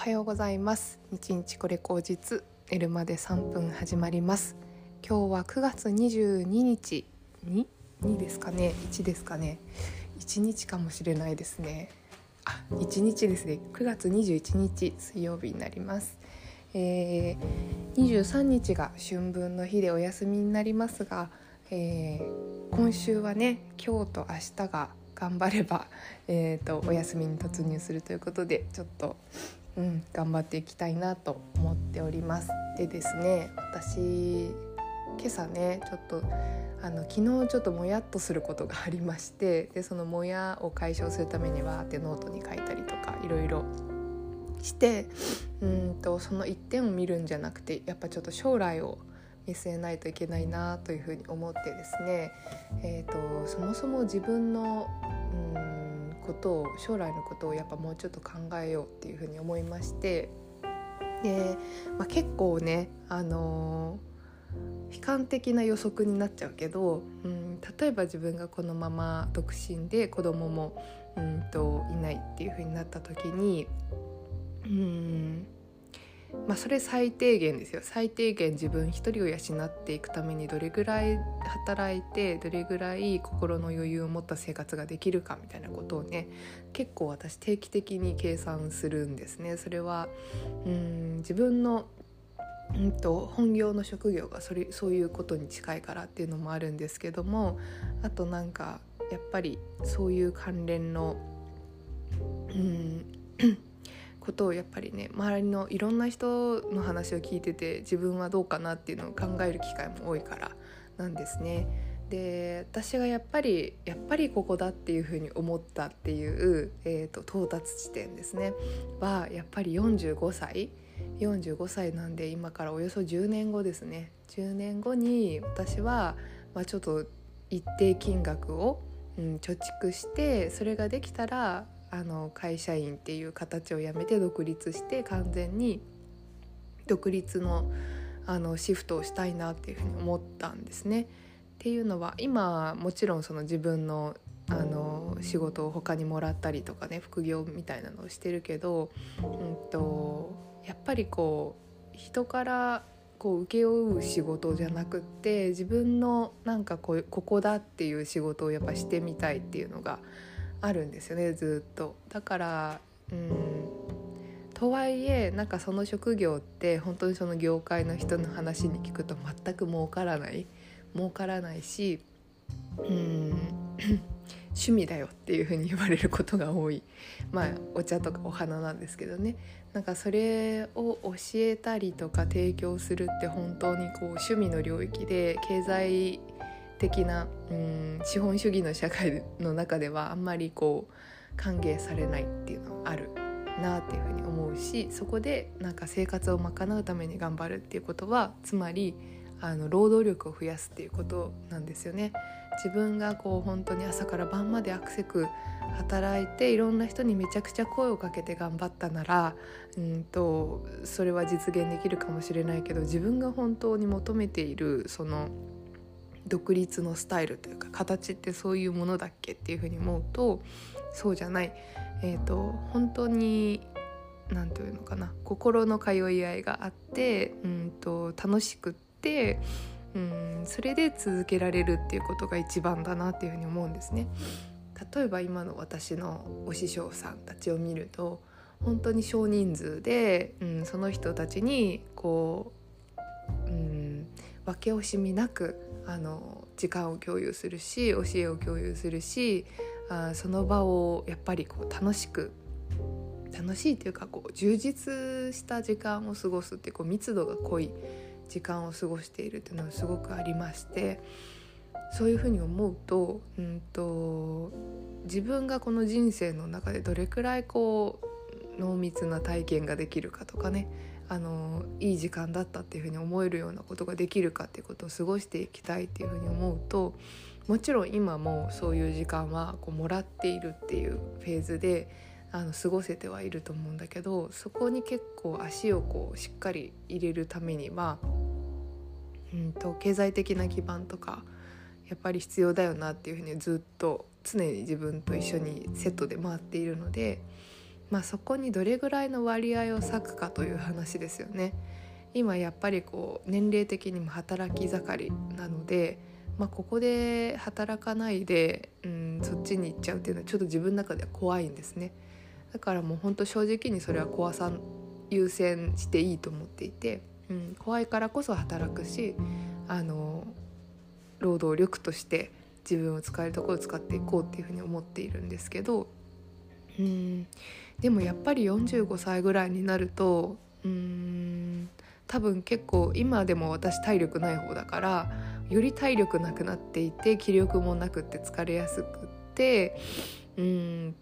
はようございます。日日これ口実寝るまで3分始まります。今日は9月22日に2ですかね。1ですかね。1日かもしれないですね。あ1日ですね。9月21日水曜日になります。えー、23日が春分の日でお休みになりますが、えー、今週はね今日と明日が頑張れば、えーと、お休みに突入するということでちょっと、うん、頑張っていきたいなと思っております。でですね私今朝ねちょっとあの昨日ちょっともやっとすることがありましてでそのもやを解消するためにはってノートに書いたりとかいろいろしてうんとその一点を見るんじゃなくてやっぱちょっと将来を見据えないといけないなというふうに思ってですね、えーと、そもそも自分のことを将来のことをやっぱもうちょっと考えようっていうふうに思いましてで、まあ、結構ね、あのー、悲観的な予測になっちゃうけど、うん、例えば自分がこのまま独身で子供もうんといないっていうふうになった時にうんまあ、それ最低限ですよ最低限自分一人を養っていくためにどれぐらい働いてどれぐらい心の余裕を持った生活ができるかみたいなことをね結構私定期的に計算するんですね。それはうん自分のうんと本業の職業がそれそういうことに近いからっていうのもあるんですけどもあとなんかやっぱりそういう関連のうんことをやっぱりね周りのいろんな人の話を聞いてて自分はどうかなっていうのを考える機会も多いからなんですね。で私がやっぱりやっぱりここだっていうふうに思ったっていう、えーと、到達地点ですね。はやっぱり45歳。45歳なんで今からおよそ10年後ですね。10年後に私は、まあ、ちょっと一定金額を、うん、貯蓄してそれができたらあの会社員っていう形をやめて独立して完全に独立のあのシフトをしたいなっていうふうに思ったんですね。っていうのは今もちろんその自分のあの仕事を他にもらったりとかね副業みたいなのをしてるけど、うんと、やっぱりこう人からこう請け負う仕事じゃなくって自分のなんかこうここだっていう仕事をやっぱしてみたいっていうのがあるんですよねずっと。だからうんとはいえなんかその職業って本当にその業界の人の話に聞くと全く儲からない儲からないしうん 趣味だよっていう風に言われることが多いまあお茶とかお花なんですけどねなんかそれを教えたりとか提供するって本当にこう趣味の領域で経済的なうん資本主義の社会の中ではあんまりこう歓迎されないっていうのはあるなっていうふうに思うしそこでなんか生活を賄うために頑張るっていうことはつまりあの労働力を増やすっていうことなんですよね。自分がこう本当に朝から晩までアクセク働いていろんな人にめちゃくちゃ声をかけて頑張ったならうんとそれは実現できるかもしれないけど自分が本当に求めているその独立のスタイルというか形ってそういうものだっけっていうふうに思うとそうじゃない、えーと、本当に何て言うのかな心の通い合いがあってうんと楽しくってうんそれで続けられるっていうことが一番だなっていうふうに思うんですね。例えば今の私のお師匠さんたちを見ると本当に少人数で、うん、その人たちにこう、うん、分け惜しみなくあの時間を共有するし教えを共有するしあその場をやっぱりこう楽しく楽しいというかこう充実した時間を過ごすってこう密度が濃い時間を過ごしているっていうのはすごくありましてそういうふうに思うと,、うんと自分がこの人生の中でどれくらいこう濃密な体験ができるかとかねあのいい時間だったっていうふうに思えるようなことができるかっていうことを過ごしていきたいっていうふうに思うともちろん今もそういう時間はこうもらっているっていうフェーズであの過ごせてはいると思うんだけどそこに結構足をこうしっかり入れるためには、うんと、経済的な基盤とかやっぱり必要だよなっていうふうにずっと常に自分と一緒にセットで回っているので。まあ、そこにどれぐらいの割合を割くかという話ですよね。今やっぱりこう年齢的にも働き盛りなので、まあ、ここで働かないで、うん、そっちに行っちゃうっていうのはちょっと自分の中では怖いんですね。だからもうほんと正直にそれは怖さ優先していいと思っていて、うん、怖いからこそ働くしあの労働力として自分を使えるところを使っていこうっていうふうに思っているんですけどうん。でもやっぱり45歳ぐらいになるとうん。多分結構今でも私体力ない方だからより体力なくなっていて気力もなくって疲れやすくってうん。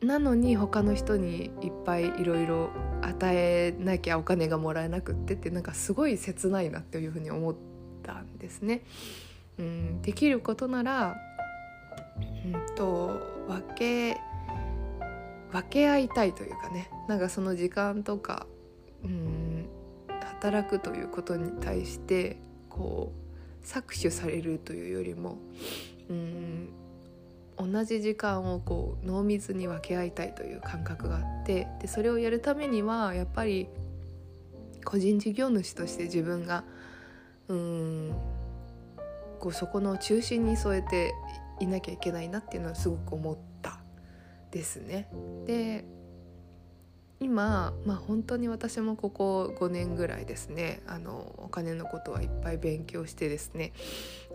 なのに他の人にいっぱいいろいろ与えなきゃお金がもらえなくってってなんかすごい切ないなっていうふうに思ったんですね。うん、できることなら、うんと、分け分け合いたいというかねなんかその時間とか、うん、働くということに対してこう搾取されるというよりも、うん、同じ時間をこう濃密に分け合いたいという感覚があってでそれをやるためにはやっぱり個人事業主として自分がうんこうそこの中心に添えていなきゃいけないなっていうのはすごく思ったですね。で今、まあ、本当に私もここ5年ぐらいですねあのお金のことはいっぱい勉強してですね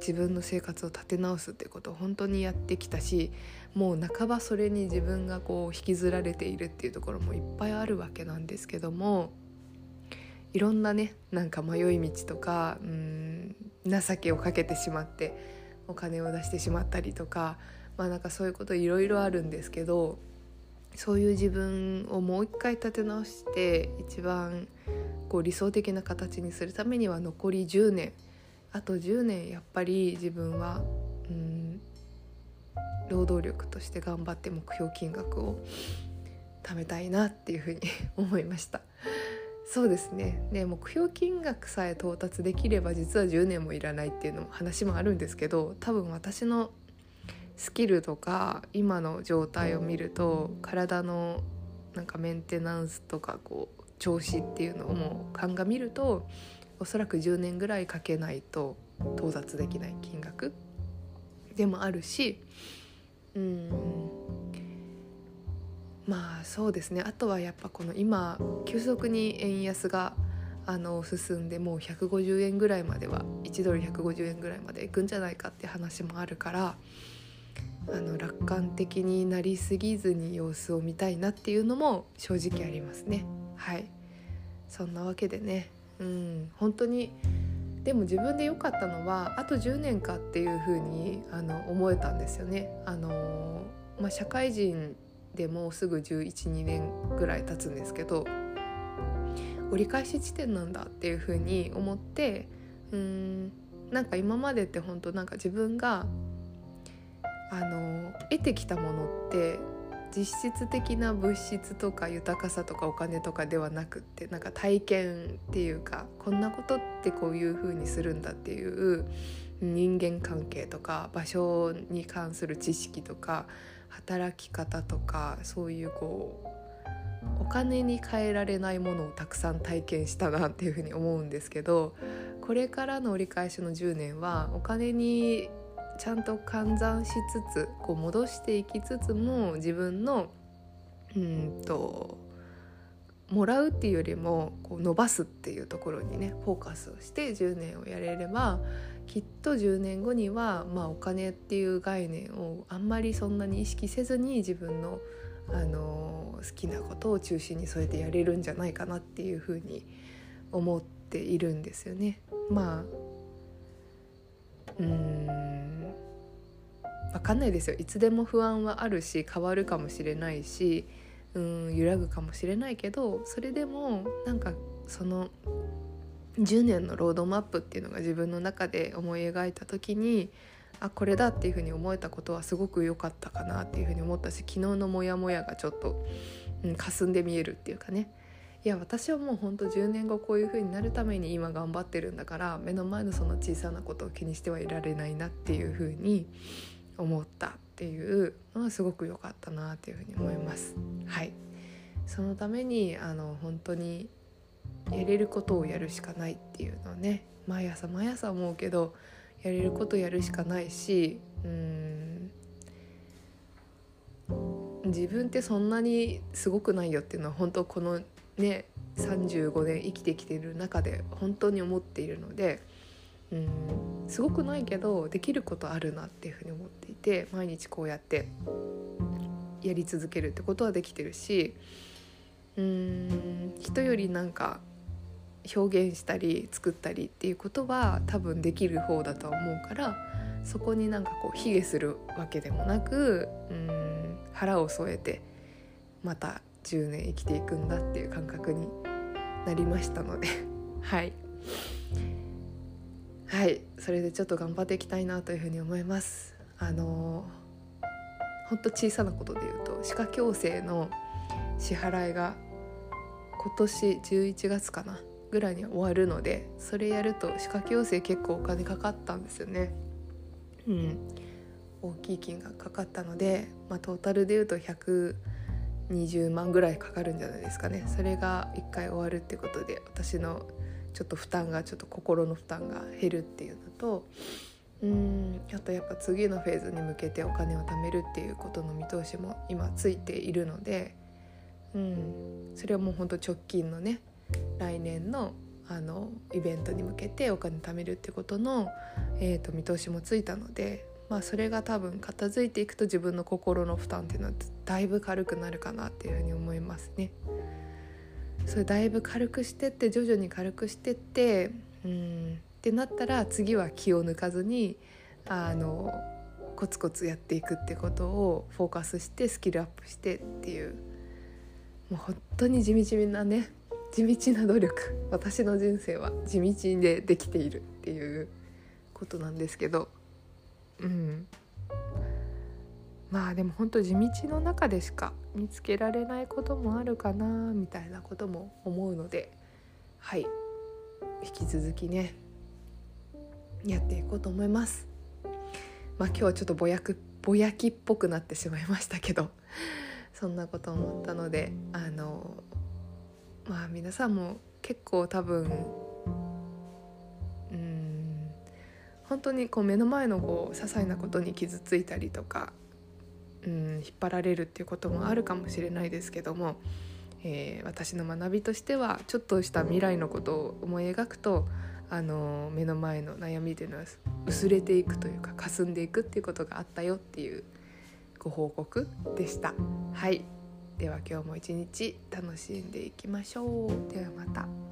自分の生活を立て直すってことを本当にやってきたしもう半ばそれに自分がこう引きずられているっていうところもいっぱいあるわけなんですけどもいろんなねなんか迷い道とかうん情けをかけてしまってお金を出してしまったりとかまあなんかそういうこといろいろあるんですけどそういう自分をもう一回立て直して一番こう理想的な形にするためには残り10年あと10年やっぱり自分はうん労働力として頑張って目標金額を貯めたいなっていうふうに 思いました。そうですねね目標金額さえ到達できれば実は10年もいらないっていうのも話もあるんですけど多分私のスキルとか今の状態を見ると体のなんかメンテナンスとかこう調子っていうのをもう鑑みるとおそらく10年ぐらいかけないと到達できない金額でもあるしうんまあそうですね。あとはやっぱこの今急速に円安があの進んでもう150円ぐらいまでは1ドル150円ぐらいまでいくんじゃないかって話もあるからあの楽観的になりすぎずに様子を見たいなっていうのも正直ありますね。はい。そんなわけでね。うん。本当にでも自分で良かったのはあと10年かっていうふうにあの思えたんですよね。あの、まあ、社会人でもうすぐ1112年ぐらい経つんですけど折り返し地点なんだっていうふうに思ってうん。なんか今までって本当なんか自分があの得てきたものって実質的な物質とか豊かさとかお金とかではなくってなんか体験っていうかこんなことってこういう風にするんだっていう人間関係とか場所に関する知識とか働き方とかそういうこうお金に換えられないものをたくさん体験したなっていうふうに思うんですけどこれからの折り返しの10年はお金にちゃんと換算しつつこう戻していきつつも自分のうんともらうっていうよりもこう伸ばすっていうところにねフォーカスをして10年をやれればきっと10年後には、まあ、お金っていう概念をあんまりそんなに意識せずに自分の、あの好きなことを中心に添えてやれるんじゃないかなっていうふうに思っているんですよね。まあうん分かんないですよ。いつでも不安はあるし変わるかもしれないしうん揺らぐかもしれないけどそれでもなんかその10年のロードマップっていうのが自分の中で思い描いた時にあこれだっていうふうに思えたことはすごく良かったかなっていうふうに思ったし昨日のモヤモヤがちょっと、うん、霞んで見えるっていうかね。いや私はもうほんと10年後こういう風になるために今頑張ってるんだから目の前のその小さなことを気にしてはいられないなっていう風に思ったっていうのはすごく良かったなっていう風に思います。はいそのためにあの本当にやれることをやるしかないっていうのをね毎朝毎朝思うけどやれることやるしかないしうん自分ってそんなにすごくないよっていうのは本当このね35年生きてきている中で本当に思っているのでうんすごくないけどできることあるなっていうふうに思ってて毎日こうやってやり続けるってことはできてるしうーん人よりなんか表現したり作ったりっていうことは多分できる方だとは思うからそこになんかこう卑下するわけでもなくうん腹を添えてまた10年生きていくんだっていう感覚になりましたので。はい。はい。それでちょっと頑張っていきたいなというふうに思います。あのほんと小さなことで言うと歯科矯正の支払いが今年11月かなぐらいに終わるのでそれやると歯科矯正結構お金かかったんですよね。うん。大きい金額かかったので、まあ、トータルで言うと120万ぐらいかかるんじゃないですかね。それが1回終わるってことで私のちょっと負担がちょっと心の負担が減るっていうのとうん。あとやっぱ次のフェーズに向けてお金を貯めるっていうことの見通しも今ついているので、うん、それはもうほんと直近のね来年のあのイベントに向けてお金貯めるってことの、えーと、見通しもついたので、まあ、それが多分片付いていくと自分の心の負担っていうのはだいぶ軽くなるかなっていうふうに思いますね。それだいぶ軽くしてって徐々に軽くしてってうん。ってなったら次は気を抜かずにあのコツコツやっていくってことをフォーカスしてスキルアップしてっていう。もう本当に地道なね地道な努力。私の人生は地道でできているっていうことなんですけど。うん。まあでも本当地道の中でしか見つけられないこともあるかなみたいなことも思うのではい。引き続きねやっていこうと思います。まあ今日はちょっとぼやくぼやきっぽくなってしまいましたけど そんなこと思ったのであのまあ皆さんも結構多分うん本当にこう目の前のこう些細なことに傷ついたりとかうん引っ張られるっていうこともあるかもしれないですけども、えー、私の学びとしてはちょっとした未来のことを思い描くとあの目の前の悩みというのは薄れていくというか霞んでいくっていうことがあったよっていうご報告でした。はいでは今日も一日楽しんでいきましょうではまた。